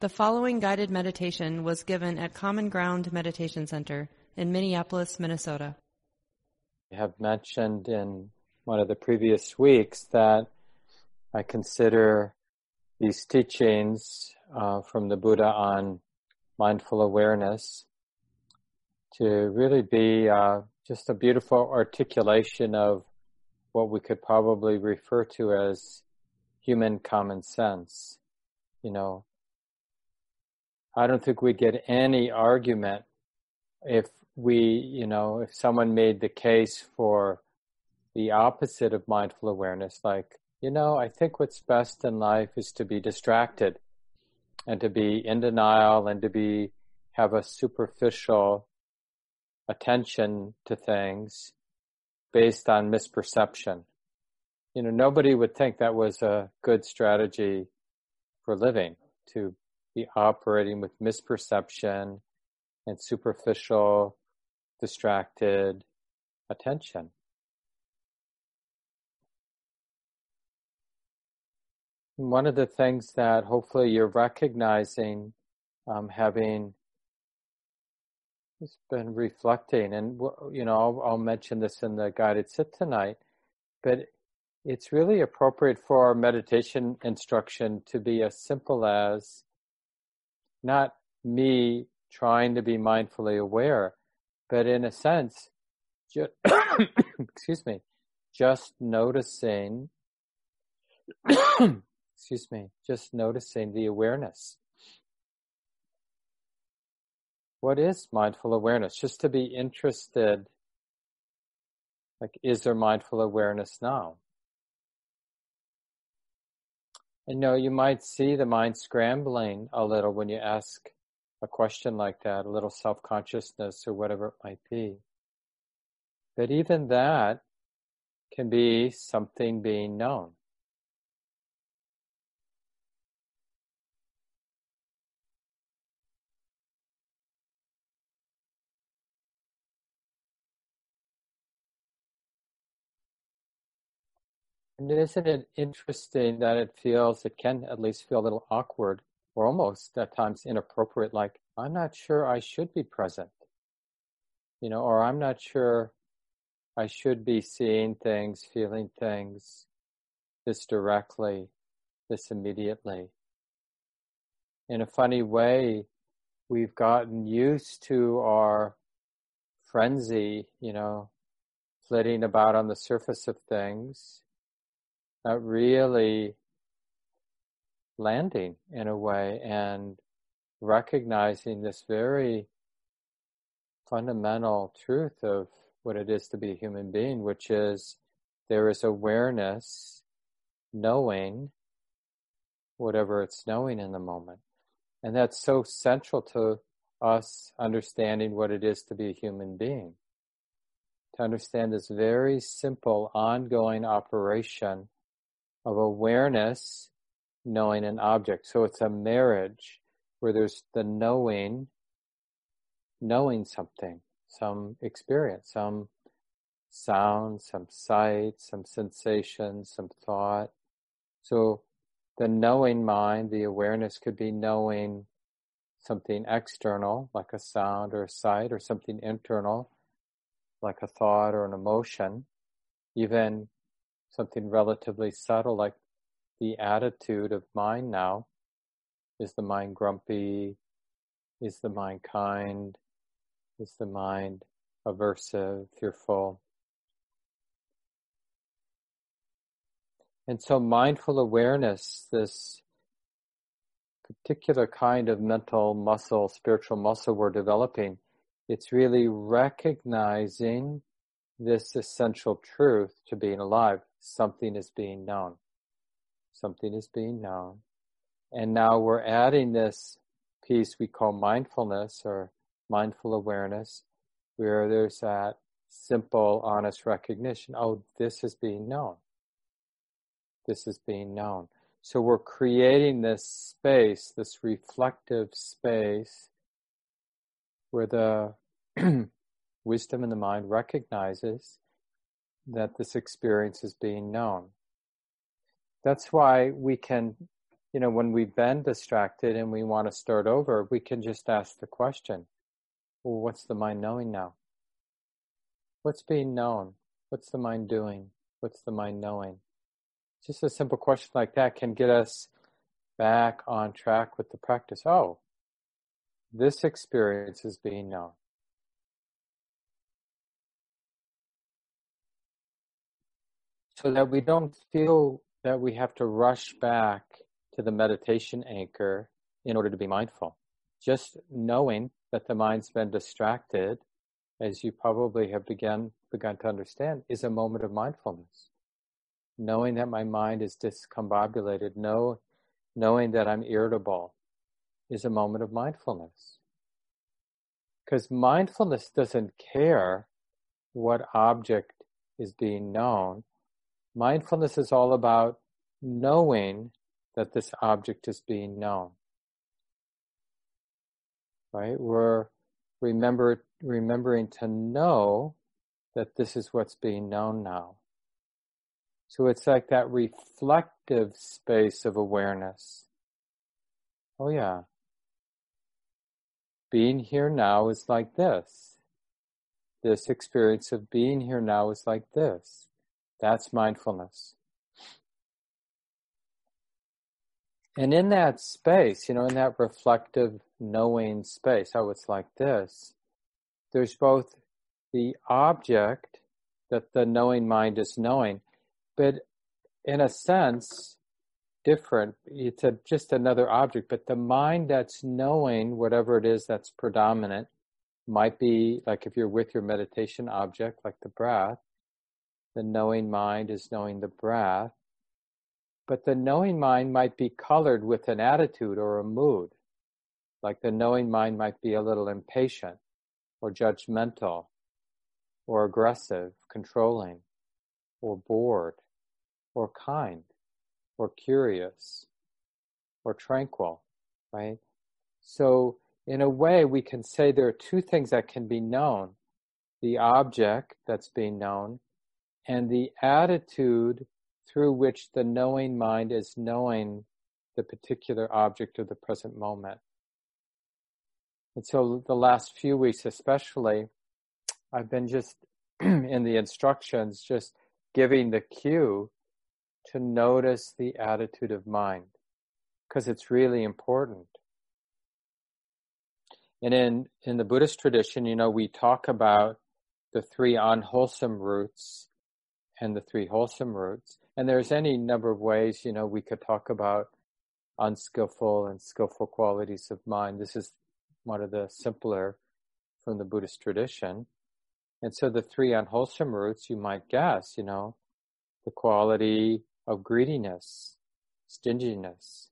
The following guided meditation was given at Common Ground Meditation Center in Minneapolis, Minnesota. I have mentioned in one of the previous weeks that I consider these teachings uh, from the Buddha on mindful awareness to really be uh, just a beautiful articulation of what we could probably refer to as human common sense. You know, I don't think we'd get any argument if we, you know, if someone made the case for the opposite of mindful awareness, like, you know, I think what's best in life is to be distracted and to be in denial and to be, have a superficial attention to things based on misperception. You know, nobody would think that was a good strategy for living to be operating with misperception and superficial, distracted attention. One of the things that hopefully you're recognizing, um, having just been reflecting, and you know, I'll, I'll mention this in the guided sit tonight, but it's really appropriate for our meditation instruction to be as simple as not me trying to be mindfully aware, but in a sense, ju- excuse me, just noticing, excuse me, just noticing the awareness. What is mindful awareness? Just to be interested, like, is there mindful awareness now? And no, you might see the mind scrambling a little when you ask a question like that, a little self consciousness or whatever it might be. But even that can be something being known. And isn't it interesting that it feels, it can at least feel a little awkward or almost at times inappropriate, like, I'm not sure I should be present, you know, or I'm not sure I should be seeing things, feeling things this directly, this immediately. In a funny way, we've gotten used to our frenzy, you know, flitting about on the surface of things really landing in a way and recognizing this very fundamental truth of what it is to be a human being, which is there is awareness, knowing whatever it's knowing in the moment. And that's so central to us understanding what it is to be a human being. To understand this very simple ongoing operation of awareness knowing an object. So it's a marriage where there's the knowing, knowing something, some experience, some sound, some sight, some sensation, some thought. So the knowing mind, the awareness could be knowing something external, like a sound or a sight, or something internal, like a thought or an emotion. Even something relatively subtle like the attitude of mind now. Is the mind grumpy? Is the mind kind? Is the mind aversive, fearful? And so mindful awareness, this particular kind of mental muscle, spiritual muscle we're developing, it's really recognizing this essential truth to being alive something is being known. Something is being known. And now we're adding this piece we call mindfulness or mindful awareness, where there's that simple, honest recognition oh, this is being known. This is being known. So we're creating this space, this reflective space, where the wisdom in the mind recognizes that this experience is being known. That's why we can you know, when we've been distracted and we want to start over, we can just ask the question, well, what's the mind knowing now? What's being known? What's the mind doing? What's the mind knowing? Just a simple question like that can get us back on track with the practice. Oh, this experience is being known. So that we don't feel that we have to rush back to the meditation anchor in order to be mindful. Just knowing that the mind's been distracted, as you probably have begun, begun to understand, is a moment of mindfulness. Knowing that my mind is discombobulated, know, knowing that I'm irritable is a moment of mindfulness. Because mindfulness doesn't care what object is being known. Mindfulness is all about knowing that this object is being known. Right? We're remember, remembering to know that this is what's being known now. So it's like that reflective space of awareness. Oh yeah. Being here now is like this. This experience of being here now is like this. That's mindfulness. And in that space, you know, in that reflective knowing space, how it's like this, there's both the object that the knowing mind is knowing, but in a sense, different. It's a, just another object, but the mind that's knowing whatever it is that's predominant might be like if you're with your meditation object, like the breath, the knowing mind is knowing the breath but the knowing mind might be colored with an attitude or a mood. Like the knowing mind might be a little impatient or judgmental or aggressive, controlling or bored or kind or curious or tranquil, right? So in a way, we can say there are two things that can be known. The object that's being known and the attitude through which the knowing mind is knowing the particular object of the present moment. And so the last few weeks, especially, I've been just in the instructions, just giving the cue to notice the attitude of mind because it's really important. And in, in the Buddhist tradition, you know, we talk about the three unwholesome roots and the three wholesome roots. And there's any number of ways, you know, we could talk about unskillful and skillful qualities of mind. This is one of the simpler from the Buddhist tradition. And so the three unwholesome roots, you might guess, you know, the quality of greediness, stinginess,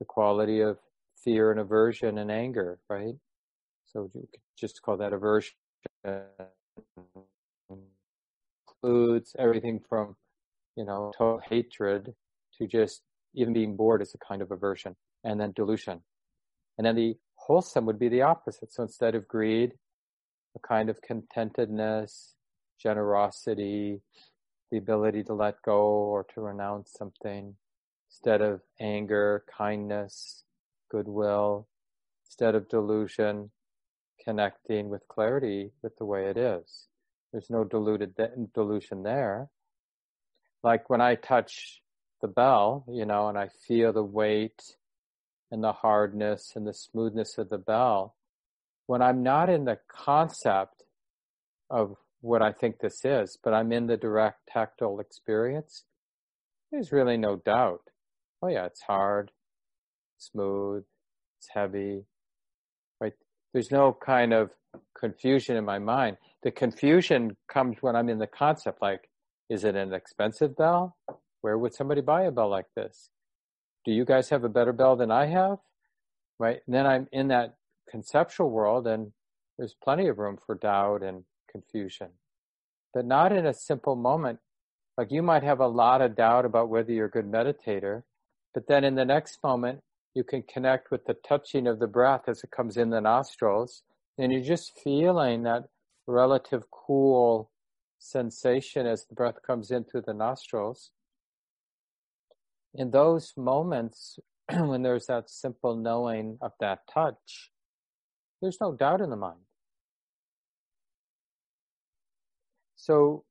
the quality of fear and aversion and anger, right? So you could just call that aversion. Includes everything from you know, total hatred to just even being bored is a kind of aversion, and then delusion. And then the wholesome would be the opposite. So instead of greed, a kind of contentedness, generosity, the ability to let go or to renounce something. Instead of anger, kindness, goodwill. Instead of delusion, connecting with clarity with the way it is. There's no diluted delusion there like when I touch the bell, you know, and I feel the weight and the hardness and the smoothness of the bell, when I'm not in the concept of what I think this is, but I'm in the direct tactile experience, there's really no doubt. Oh yeah, it's hard, smooth, it's heavy, right? There's no kind of confusion in my mind. The confusion comes when I'm in the concept, like, is it an expensive bell? Where would somebody buy a bell like this? Do you guys have a better bell than I have? Right? And then I'm in that conceptual world and there's plenty of room for doubt and confusion. But not in a simple moment. Like you might have a lot of doubt about whether you're a good meditator, but then in the next moment, you can connect with the touching of the breath as it comes in the nostrils, and you're just feeling that relative cool sensation as the breath comes in through the nostrils. In those moments, when there's that simple knowing of that touch, there's no doubt in the mind. So,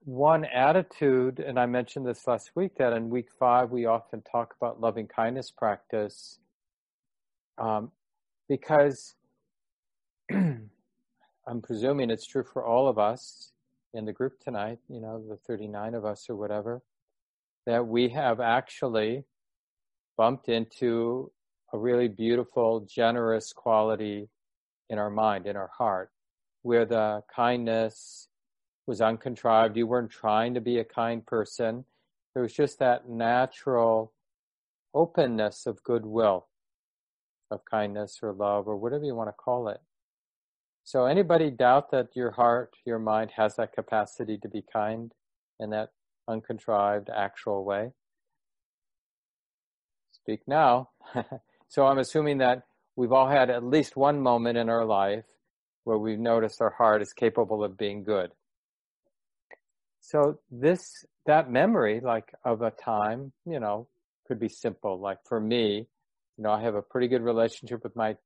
one attitude, and I mentioned this last week, that in week five we often talk about loving kindness practice um, because I'm presuming it's true for all of us in the group tonight, you know, the 39 of us or whatever, that we have actually bumped into a really beautiful, generous quality in our mind, in our heart, where the kindness was uncontrived. You weren't trying to be a kind person. There was just that natural openness of goodwill, of kindness or love or whatever you want to call it. So, anybody doubt that your heart, your mind has that capacity to be kind in that uncontrived, actual way? Speak now. so, I'm assuming that we've all had at least one moment in our life where we've noticed our heart is capable of being good. So, this, that memory, like of a time, you know, could be simple. Like for me, you know, I have a pretty good relationship with my,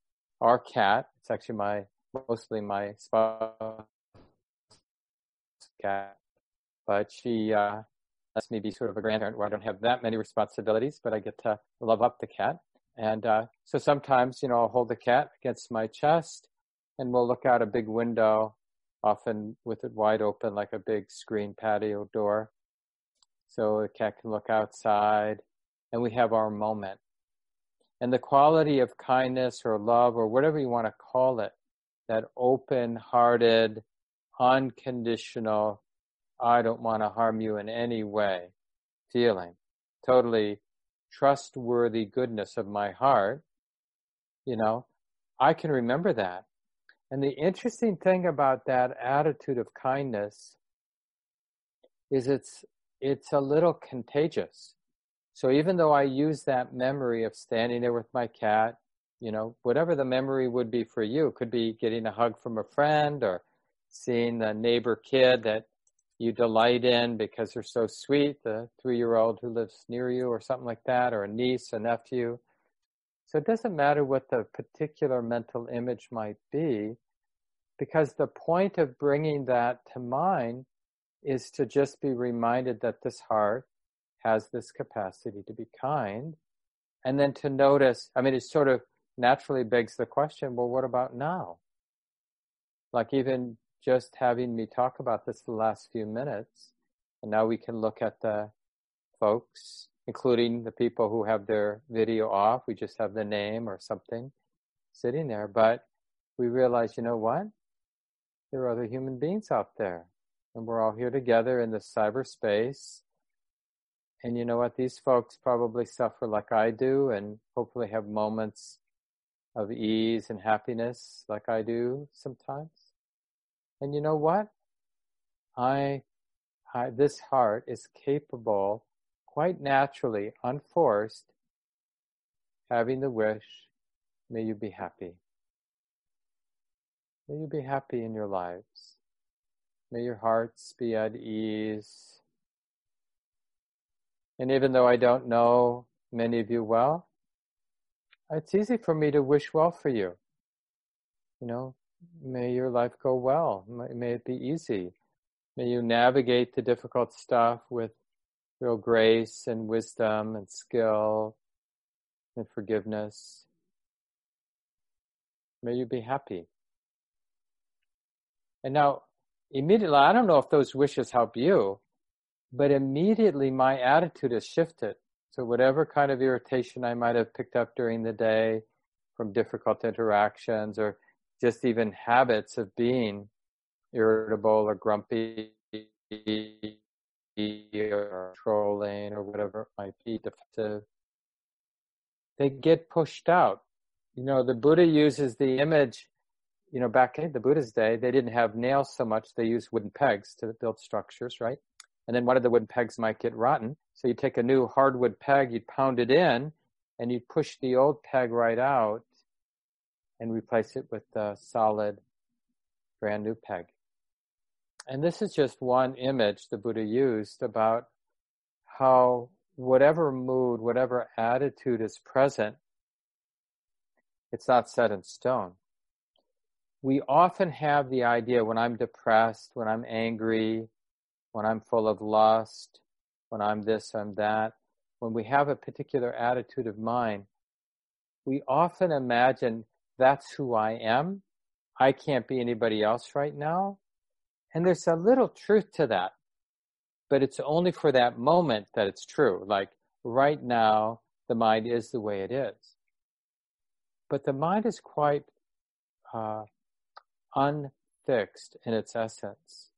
our cat. It's actually my mostly my spouse cat, but she uh, lets me be sort of a grandparent where I don't have that many responsibilities, but I get to love up the cat. And uh, so sometimes, you know, I'll hold the cat against my chest, and we'll look out a big window, often with it wide open like a big screen patio door, so the cat can look outside, and we have our moment. And the quality of kindness or love or whatever you want to call it that open hearted, unconditional, I don't want to harm you in any way feeling, totally trustworthy goodness of my heart, you know, I can remember that. And the interesting thing about that attitude of kindness is it's it's a little contagious. So even though I use that memory of standing there with my cat you know, whatever the memory would be for you. It could be getting a hug from a friend or seeing the neighbor kid that you delight in because they're so sweet, the three year old who lives near you or something like that, or a niece, a nephew. So it doesn't matter what the particular mental image might be, because the point of bringing that to mind is to just be reminded that this heart has this capacity to be kind. And then to notice, I mean, it's sort of naturally begs the question well, what about now? Like, even just having me talk about this the last few minutes, and now we can look at the folks, including the people who have their video off. We just have the name or something sitting there. But we realize, you know what? There are other human beings out there. And we're all here together in this cyberspace. And you know what? These folks probably suffer like I do and hopefully have moments of ease and happiness like I do sometimes. And you know what? I, I, this heart is capable, quite naturally, unforced, having the wish, may you be happy. May you be happy in your lives. May your hearts be at ease. And even though I don't know many of you well, it's easy for me to wish well for you. You know, may your life go well. May it be easy. May you navigate the difficult stuff with real grace and wisdom and skill and forgiveness. May you be happy. And now, immediately, I don't know if those wishes help you, but immediately my attitude has shifted. So, whatever kind of irritation I might have picked up during the day from difficult interactions or just even habits of being irritable or grumpy or trolling or whatever it might be, defensive, they get pushed out. You know, the Buddha uses the image, you know, back in the Buddha's day, they didn't have nails so much, they used wooden pegs to build structures, right? And then one of the wood pegs might get rotten. So you take a new hardwood peg, you'd pound it in, and you'd push the old peg right out and replace it with a solid, brand new peg. And this is just one image the Buddha used about how whatever mood, whatever attitude is present, it's not set in stone. We often have the idea when I'm depressed, when I'm angry, when I'm full of lust, when I'm this, I'm that, when we have a particular attitude of mind, we often imagine that's who I am. I can't be anybody else right now. And there's a little truth to that, but it's only for that moment that it's true. Like right now, the mind is the way it is. But the mind is quite uh, unfixed in its essence.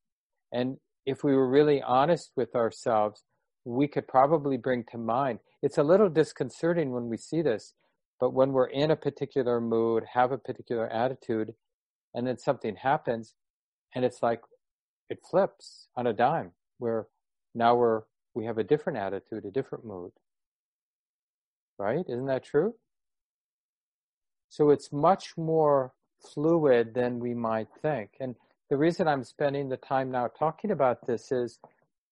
And if we were really honest with ourselves, we could probably bring to mind. It's a little disconcerting when we see this, but when we're in a particular mood, have a particular attitude, and then something happens, and it's like it flips on a dime, where now we're we have a different attitude, a different mood. Right? Isn't that true? So it's much more fluid than we might think. And the reason I'm spending the time now talking about this is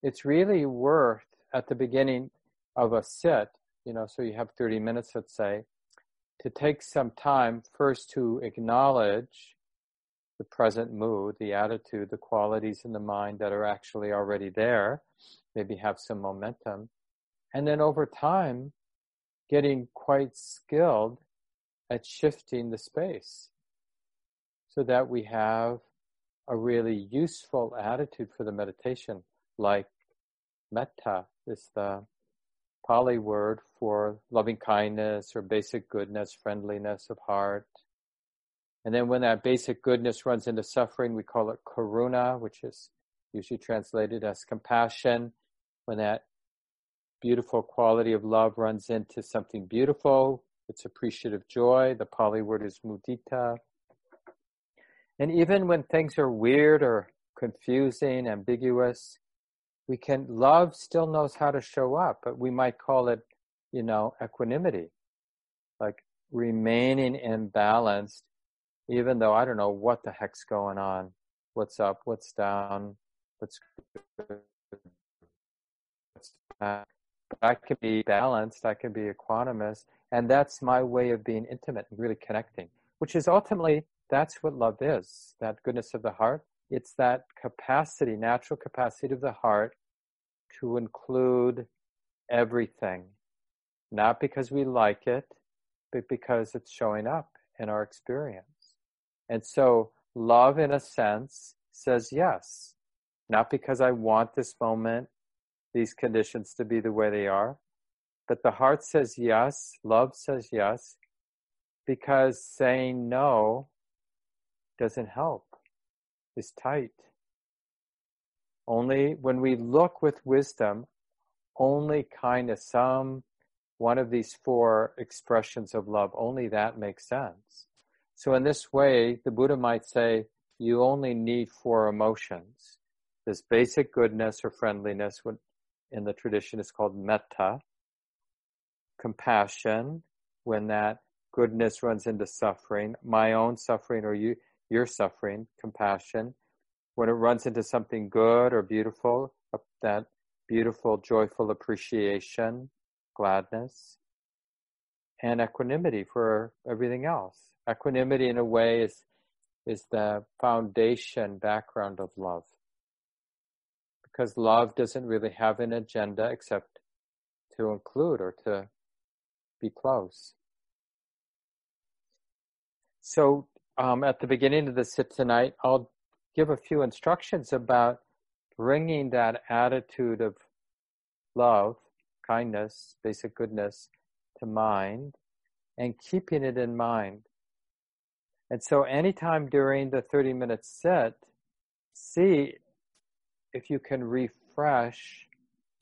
it's really worth at the beginning of a sit, you know, so you have 30 minutes, let's say, to take some time first to acknowledge the present mood, the attitude, the qualities in the mind that are actually already there, maybe have some momentum. And then over time, getting quite skilled at shifting the space so that we have a really useful attitude for the meditation, like metta is the Pali word for loving kindness or basic goodness, friendliness of heart. And then when that basic goodness runs into suffering, we call it karuna, which is usually translated as compassion. When that beautiful quality of love runs into something beautiful, it's appreciative joy. The Pali word is mudita. And even when things are weird or confusing, ambiguous, we can, love still knows how to show up, but we might call it, you know, equanimity. Like remaining imbalanced, even though I don't know what the heck's going on. What's up? What's down? What's good? What's bad? I can be balanced. I can be equanimous. And that's my way of being intimate and really connecting, which is ultimately that's what love is that goodness of the heart. It's that capacity, natural capacity of the heart to include everything, not because we like it, but because it's showing up in our experience. And so, love, in a sense, says yes, not because I want this moment, these conditions to be the way they are, but the heart says yes, love says yes, because saying no doesn't help, is tight. Only when we look with wisdom, only kindness, some one of these four expressions of love, only that makes sense. So in this way, the Buddha might say, you only need four emotions. This basic goodness or friendliness, what in the tradition is called metta, compassion, when that goodness runs into suffering, my own suffering or you, your suffering, compassion. When it runs into something good or beautiful, that beautiful, joyful appreciation, gladness, and equanimity for everything else. Equanimity, in a way, is is the foundation background of love. Because love doesn't really have an agenda except to include or to be close. So um, at the beginning of the sit tonight, I'll give a few instructions about bringing that attitude of love, kindness, basic goodness to mind and keeping it in mind. And so, anytime during the 30 minute sit, see if you can refresh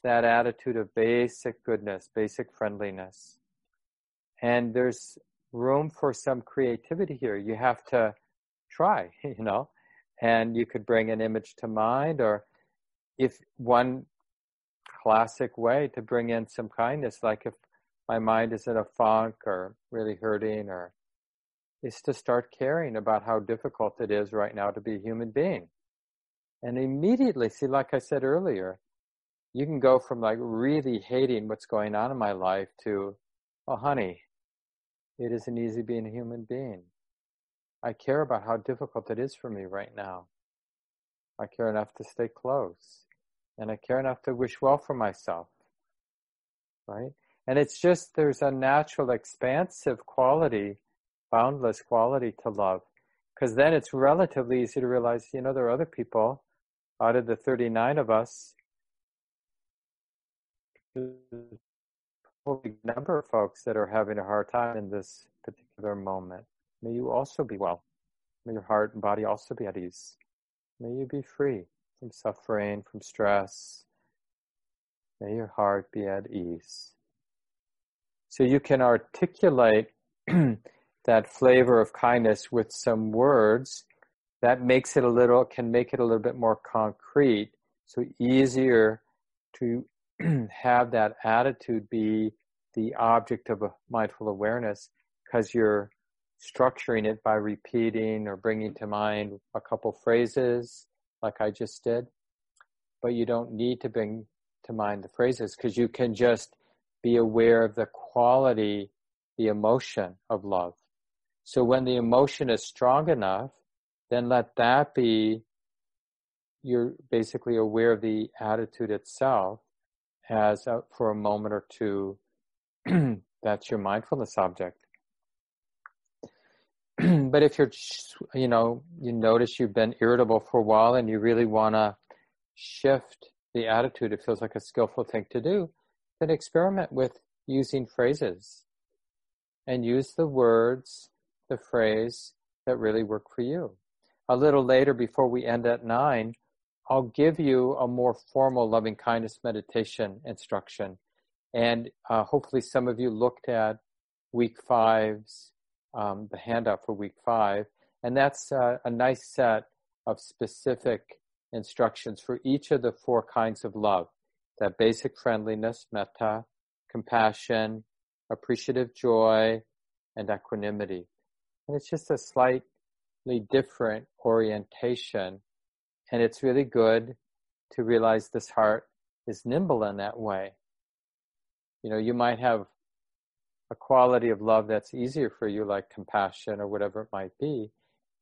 that attitude of basic goodness, basic friendliness. And there's room for some creativity here. You have to try, you know, and you could bring an image to mind, or if one classic way to bring in some kindness, like if my mind is in a funk or really hurting, or is to start caring about how difficult it is right now to be a human being. And immediately, see, like I said earlier, you can go from like really hating what's going on in my life to, oh, honey, it isn't easy being a human being. I care about how difficult it is for me right now. I care enough to stay close. And I care enough to wish well for myself. Right? And it's just there's a natural expansive quality, boundless quality to love. Because then it's relatively easy to realize, you know, there are other people out of the 39 of us, a number of folks that are having a hard time in this particular moment. May you also be well. May your heart and body also be at ease. May you be free from suffering, from stress. May your heart be at ease. So you can articulate that flavor of kindness with some words that makes it a little, can make it a little bit more concrete. So easier to have that attitude be the object of a mindful awareness because you're structuring it by repeating or bringing to mind a couple phrases like I just did. But you don't need to bring to mind the phrases because you can just be aware of the quality, the emotion of love. So when the emotion is strong enough, then let that be, you're basically aware of the attitude itself as a, for a moment or two, that's your mindfulness object. but if you're, you know, you notice you've been irritable for a while and you really want to shift the attitude, it feels like a skillful thing to do, then experiment with using phrases and use the words, the phrase that really work for you. A little later, before we end at nine, I'll give you a more formal loving kindness meditation instruction. And uh, hopefully, some of you looked at week five's, um, the handout for week five. And that's uh, a nice set of specific instructions for each of the four kinds of love that basic friendliness, metta, compassion, appreciative joy, and equanimity. And it's just a slightly different orientation. And it's really good to realize this heart is nimble in that way. You know, you might have a quality of love that's easier for you, like compassion or whatever it might be,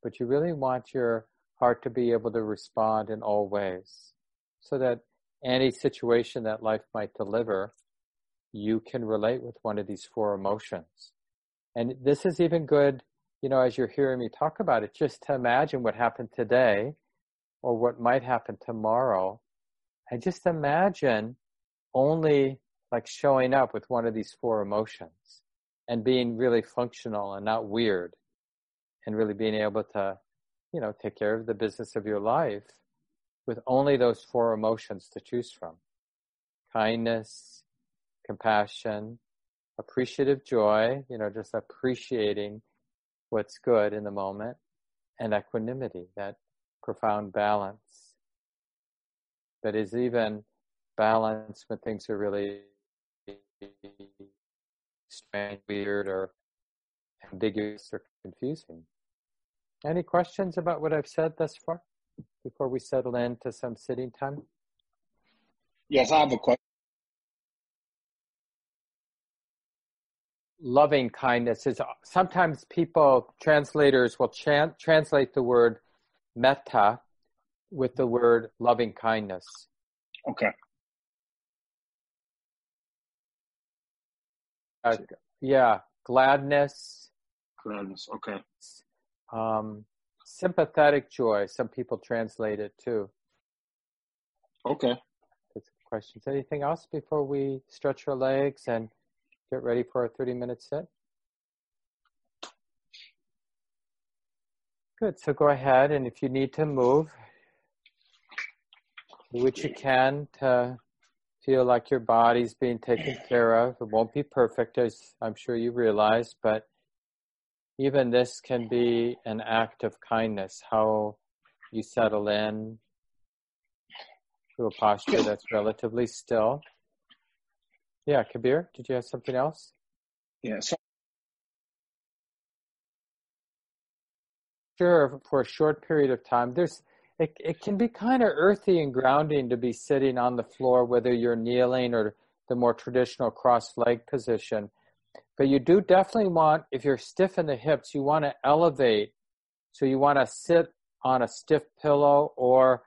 but you really want your heart to be able to respond in all ways so that any situation that life might deliver, you can relate with one of these four emotions. And this is even good, you know, as you're hearing me talk about it, just to imagine what happened today or what might happen tomorrow. And just imagine only like showing up with one of these four emotions and being really functional and not weird and really being able to, you know, take care of the business of your life with only those four emotions to choose from. Kindness, compassion, appreciative joy, you know, just appreciating what's good in the moment, and equanimity, that profound balance that is even balance when things are really strange, weird, or ambiguous or confusing. Any questions about what I've said thus far before we settle into some sitting time? Yes, I have a question. loving kindness is sometimes people translators will chan- translate the word metta with the word loving kindness okay uh, yeah gladness. Gladness okay. Um, sympathetic joy some people translate it too. Okay. Questions. Anything else before we stretch our legs and get ready for our 30 minute sit? Good. So go ahead, and if you need to move, do what you can to feel like your body's being taken care of. It won't be perfect, as I'm sure you realize, but even this can be an act of kindness. How you settle in to a posture that's relatively still. Yeah, Kabir, did you have something else? Yeah. So- sure, for a short period of time. There's it, it can be kind of earthy and grounding to be sitting on the floor, whether you're kneeling or the more traditional cross leg position. But you do definitely want, if you're stiff in the hips, you want to elevate. So you want to sit on a stiff pillow or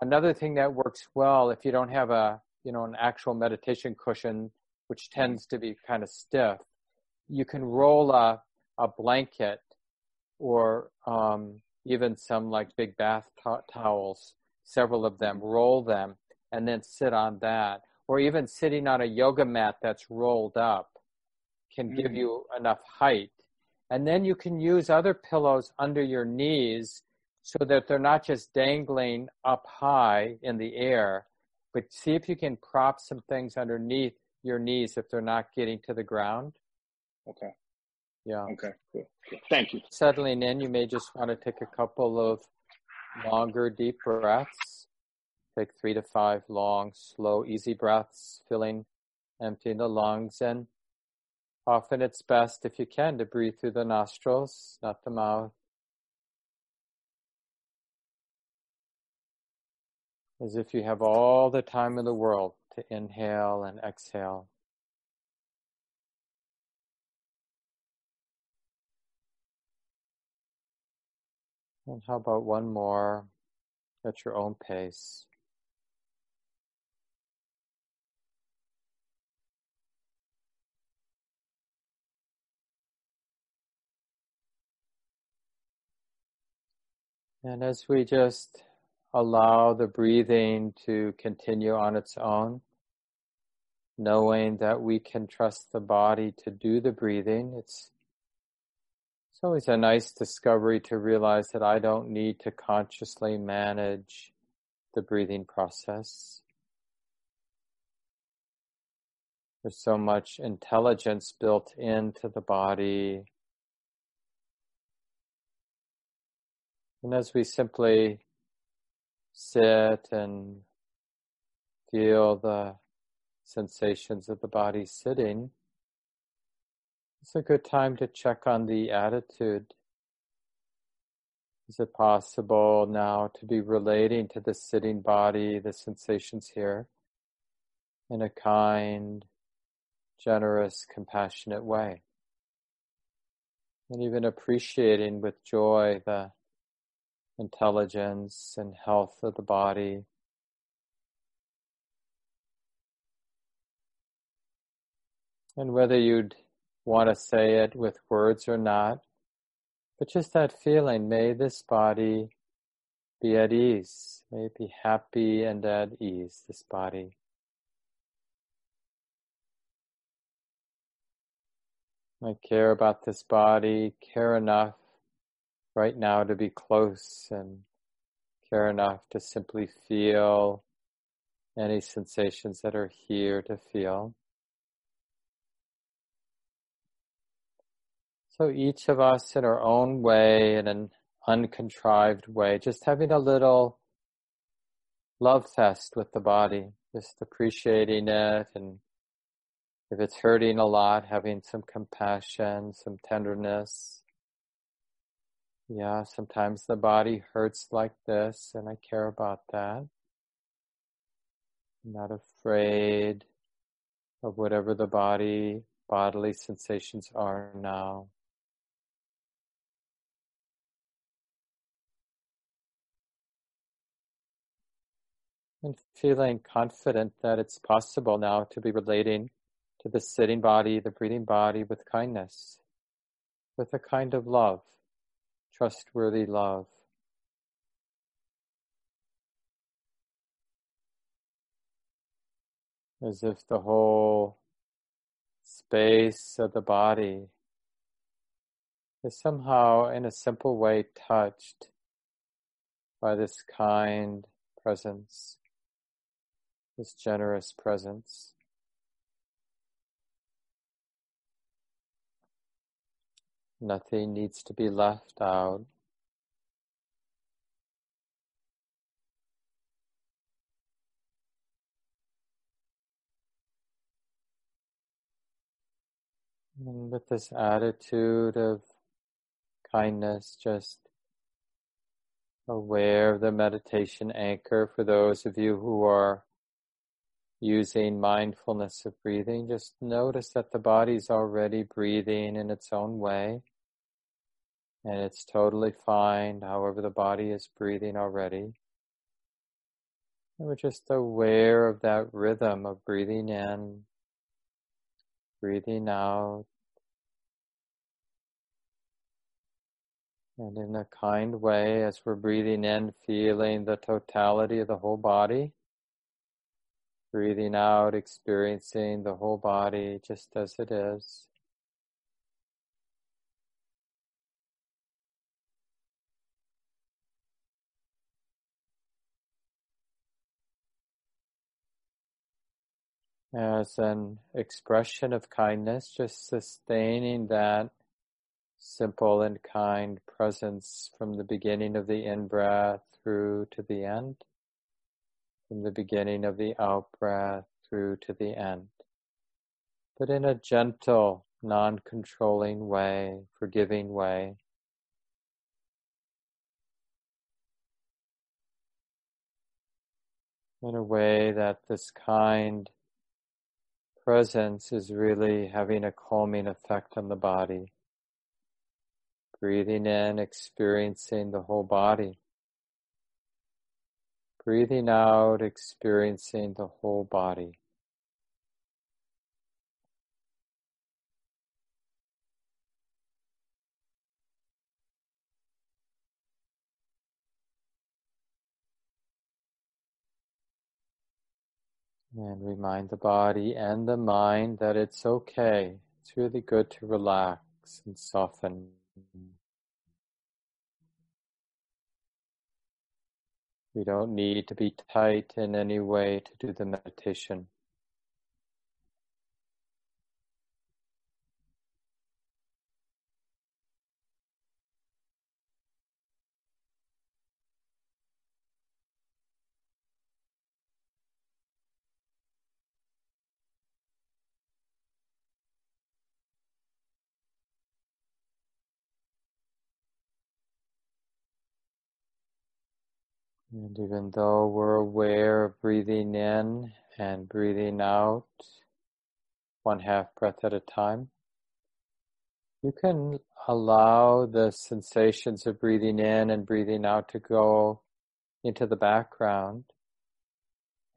another thing that works well if you don't have a, you know, an actual meditation cushion, which tends to be kind of stiff, you can roll a, a blanket or um, even some like big bath to- towels, several of them, roll them and then sit on that. Or even sitting on a yoga mat that's rolled up can mm-hmm. give mm. you enough height. And then you can use other pillows under your knees so that they're not just dangling up high in the air, but see if you can prop some things underneath your knees if they're not getting to the ground. Okay. Yeah. Okay. Cool. Thank you. Settling in, you may just want to take a couple of longer, deep breaths. Take three to five long, slow, easy breaths, filling, emptying the lungs. And often it's best, if you can, to breathe through the nostrils, not the mouth. As if you have all the time in the world to inhale and exhale. And how about one more at your own pace? And as we just allow the breathing to continue on its own, knowing that we can trust the body to do the breathing, it's always a nice discovery to realize that I don't need to consciously manage the breathing process. There's so much intelligence built into the body. And as we simply sit and feel the sensations of the body sitting, it's a good time to check on the attitude. Is it possible now to be relating to the sitting body, the sensations here, in a kind, generous, compassionate way? And even appreciating with joy the intelligence and health of the body. And whether you'd want to say it with words or not, but just that feeling, may this body be at ease, may it be happy and at ease, this body. I care about this body, care enough right now to be close and care enough to simply feel any sensations that are here to feel. So each of us in our own way, in an uncontrived way, just having a little love fest with the body, just appreciating it and if it's hurting a lot, having some compassion, some tenderness. Yeah, sometimes the body hurts like this and I care about that. I'm not afraid of whatever the body, bodily sensations are now. And feeling confident that it's possible now to be relating to the sitting body, the breathing body with kindness, with a kind of love, trustworthy love. As if the whole space of the body is somehow in a simple way touched by this kind presence this generous presence. Nothing needs to be left out. And with this attitude of kindness, just aware of the meditation anchor for those of you who are using mindfulness of breathing. Just notice that the body's already breathing in its own way. And it's totally fine, however, the body is breathing already. And we're just aware of that rhythm of breathing in, breathing out. And in a kind way, as we're breathing in, feeling the totality of the whole body. Breathing out, experiencing the whole body just as it is. as an expression of kindness, just sustaining that simple and kind presence from the beginning of the in breath through to the end, from the beginning of the out breath through to the end, but in a gentle, non controlling way, forgiving way. In a way that this kind presence is really having a calming effect on the body. Breathing in, experiencing the whole body. Breathing out, experiencing the whole body. And remind the body and the mind that it's okay. It's really good to relax and soften. We don't need to be tight in any way to do the meditation. And even though we're aware of breathing in and breathing out, one half breath at a time, you can allow the sensations of breathing in and breathing out to go into the background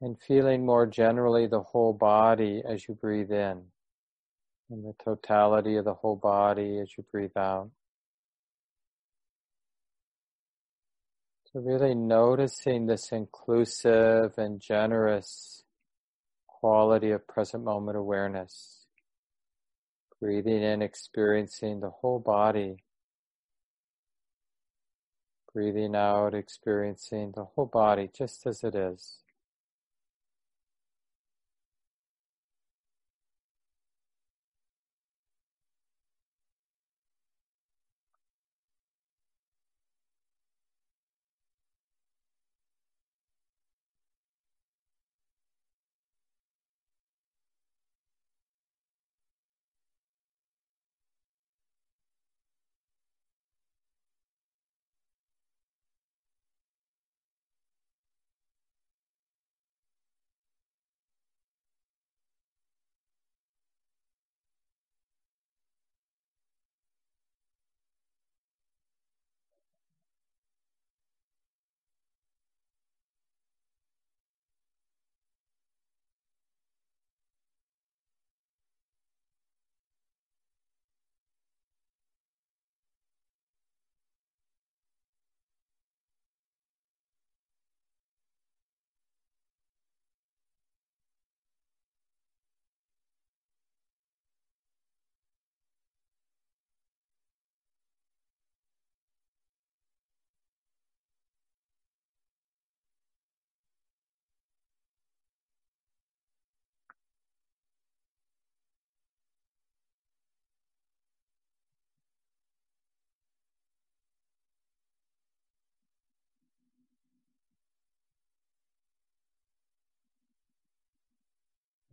and feeling more generally the whole body as you breathe in and the totality of the whole body as you breathe out. So really noticing this inclusive and generous quality of present moment awareness. Breathing in, experiencing the whole body. Breathing out, experiencing the whole body just as it is.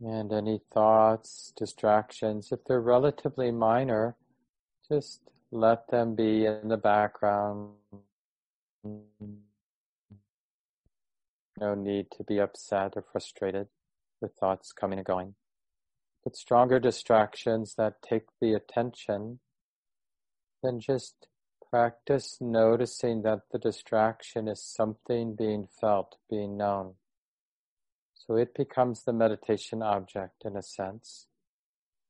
And any thoughts, distractions, if they're relatively minor, just let them be in the background. No need to be upset or frustrated with thoughts coming and going. But stronger distractions that take the attention, then just practice noticing that the distraction is something being felt, being known. So it becomes the meditation object in a sense.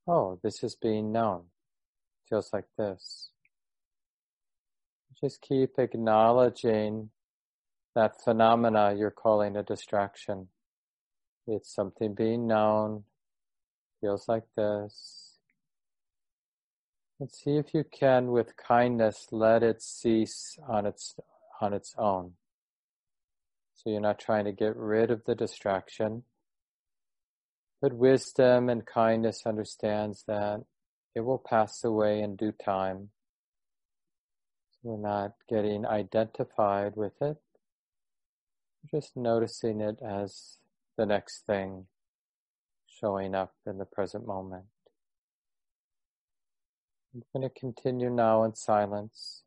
Oh, this is being known. Feels like this. Just keep acknowledging that phenomena you're calling a distraction. It's something being known, feels like this. And see if you can, with kindness, let it cease on its, on its own. So you're not trying to get rid of the distraction. But wisdom and kindness understands that it will pass away in due time. So we're not getting identified with it. We're just noticing it as the next thing showing up in the present moment. I'm going to continue now in silence.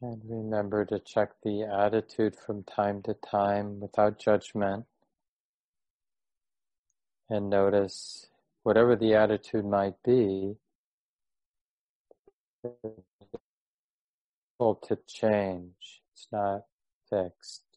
And remember to check the attitude from time to time without judgment. And notice whatever the attitude might be, to change. It's not fixed.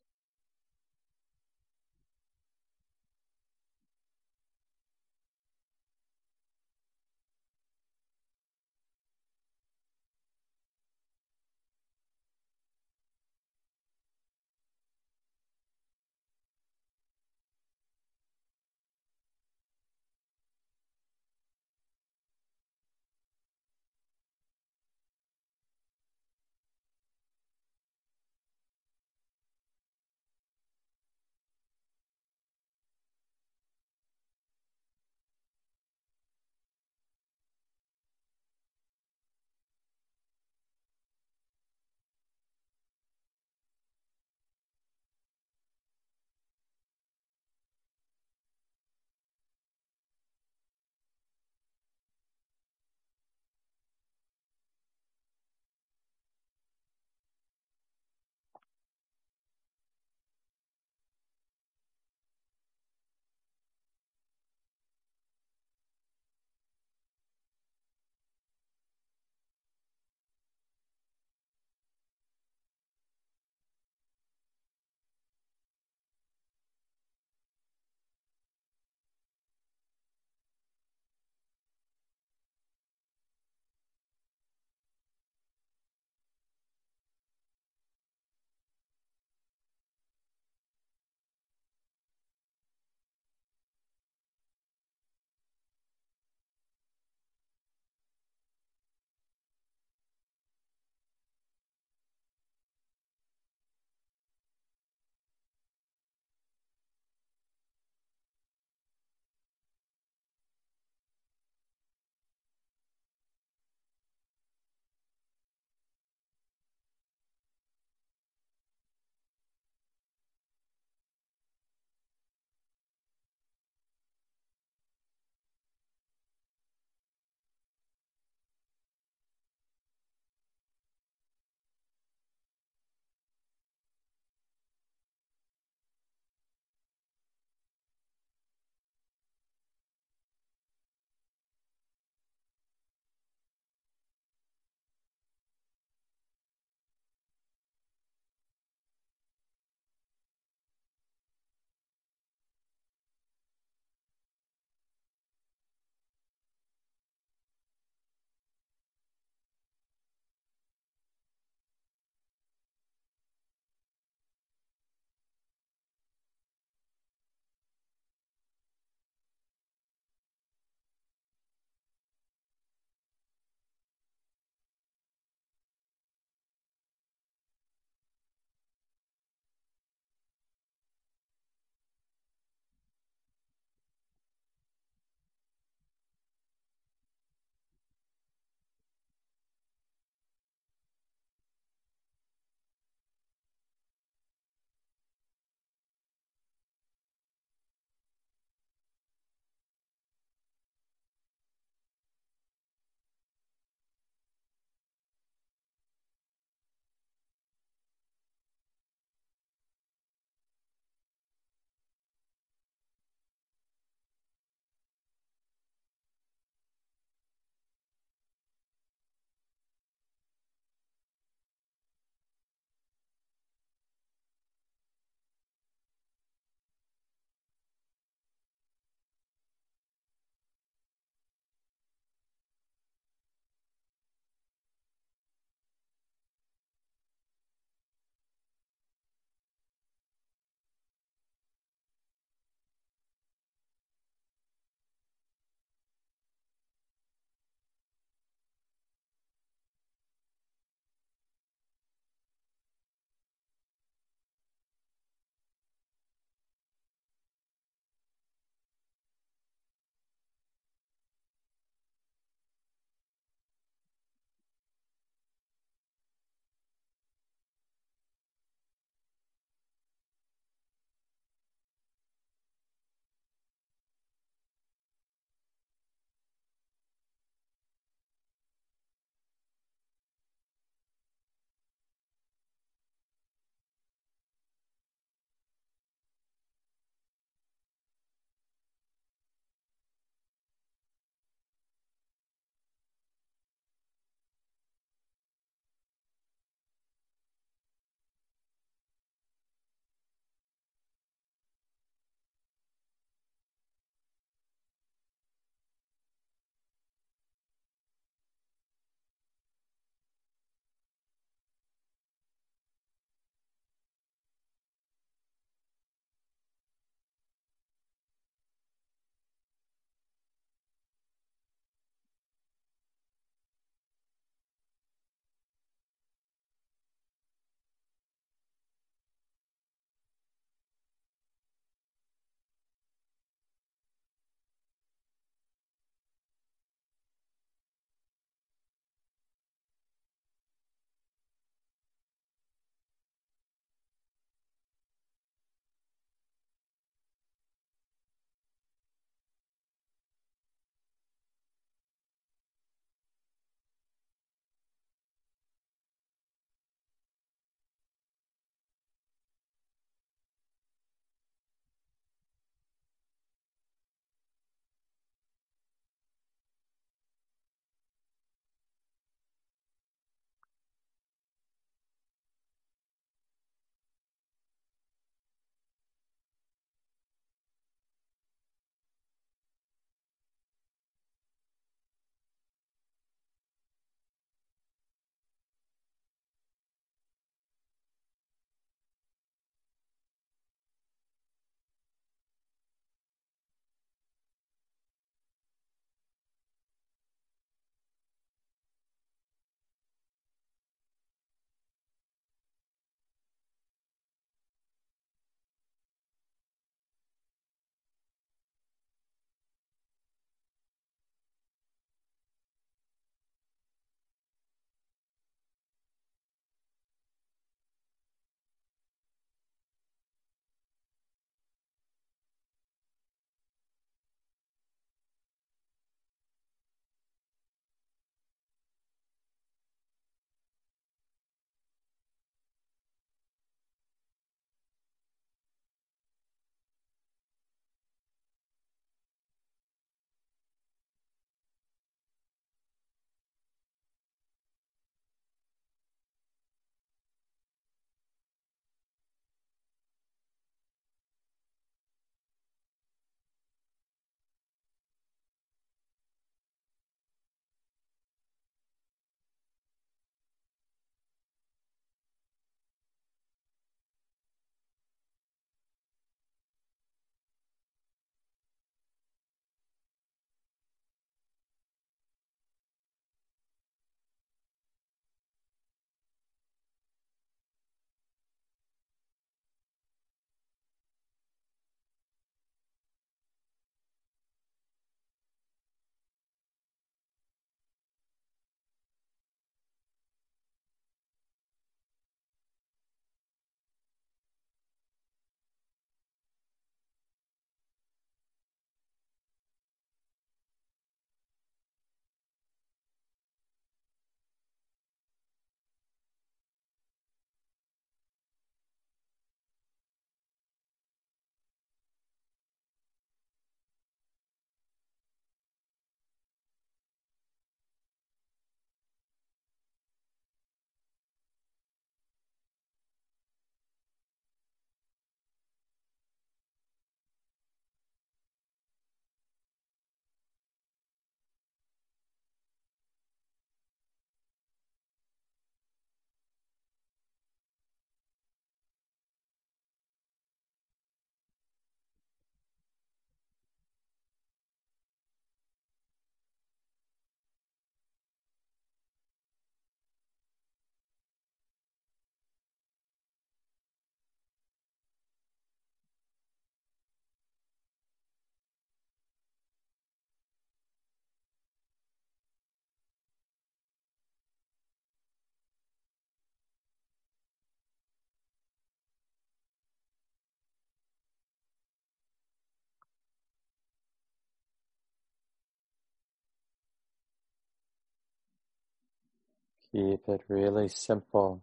Keep it really simple.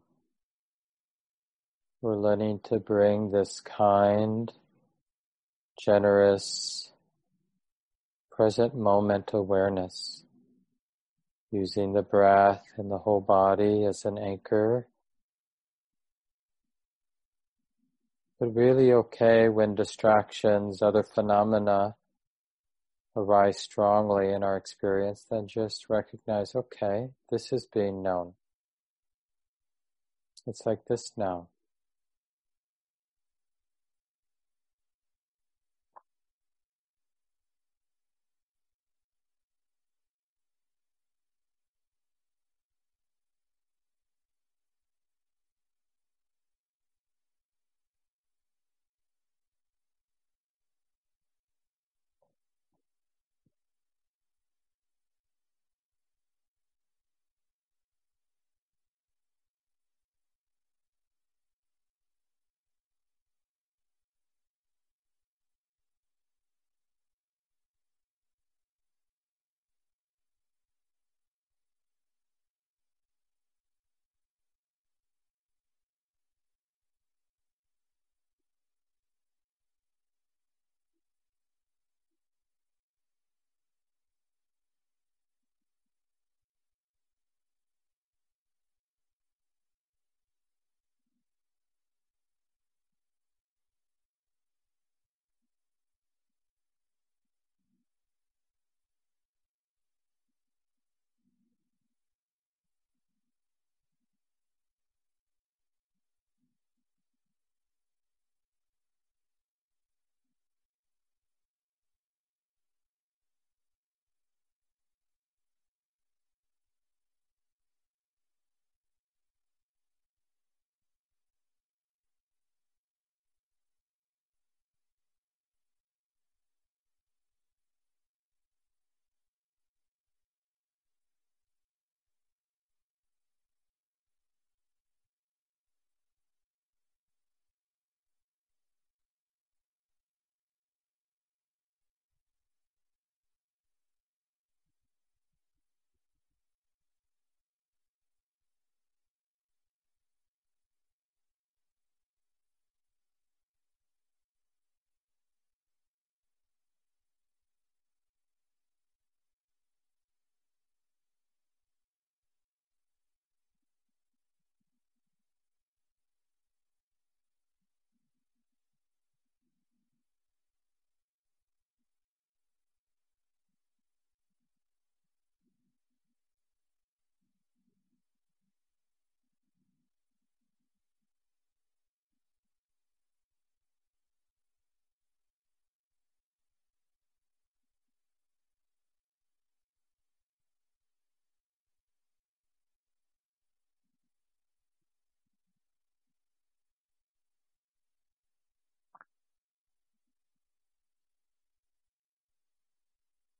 We're learning to bring this kind, generous, present moment awareness, using the breath and the whole body as an anchor. But really okay when distractions, other phenomena arise strongly in our experience, then just recognize, okay, this is being known. It's like this now.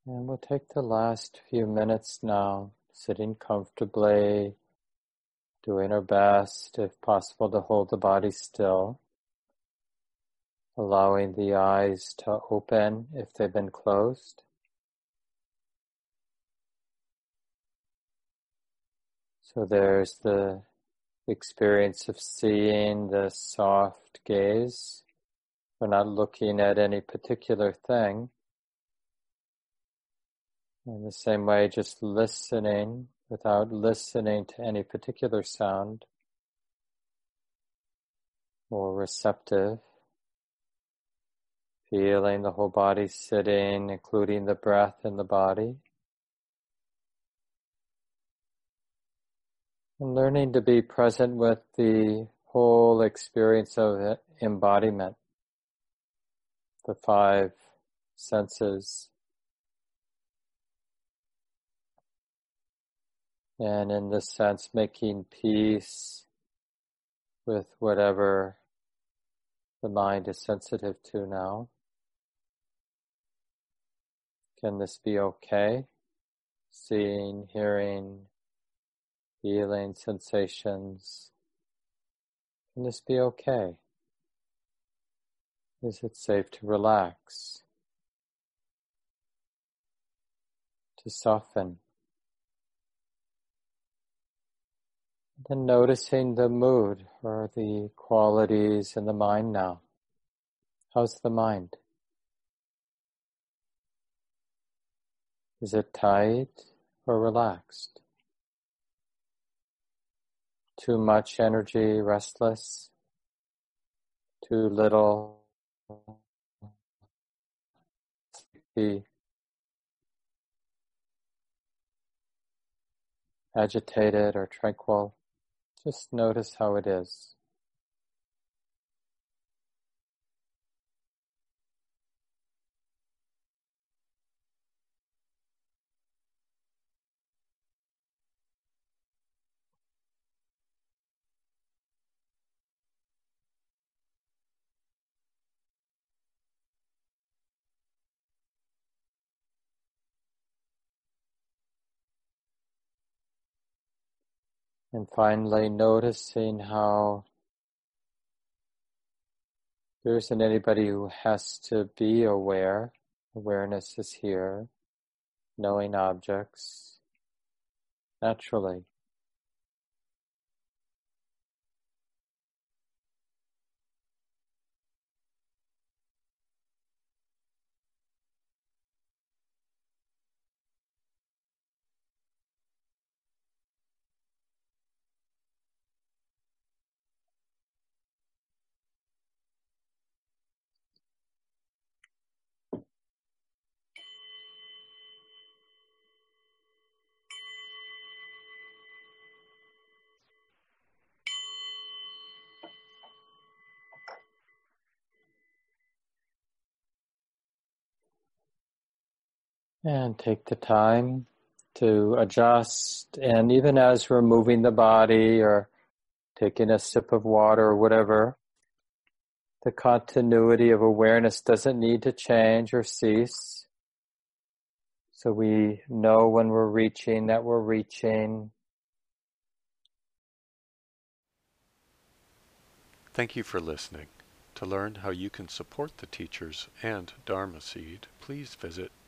And we'll take the last few minutes now, sitting comfortably, doing our best, if possible, to hold the body still, allowing the eyes to open if they've been closed. So there's the experience of seeing the soft gaze. We're not looking at any particular thing in the same way, just listening without listening to any particular sound, more receptive, feeling the whole body sitting, including the breath in the body. And learning to be present with the whole experience of embodiment, the five senses and in this sense making peace with whatever the mind is sensitive to now. Can this be okay? Seeing, hearing, feeling, sensations. Can this be okay? Is it safe to relax? To soften? Then noticing the mood or the qualities in the mind now. How's the mind? Is it tight or relaxed? Too much energy, restless? Too little. Agitated or tranquil? Just notice how it is. And finally, noticing how there isn't anybody who has to be aware. Awareness is here, knowing objects naturally. And take the time to adjust. And even as we're moving the body or taking a sip of water or whatever, the continuity of awareness doesn't need to change or cease. So we know when we're reaching that we're reaching. Thank you for listening. To learn how you can support the teachers and Dharma Seed, please visit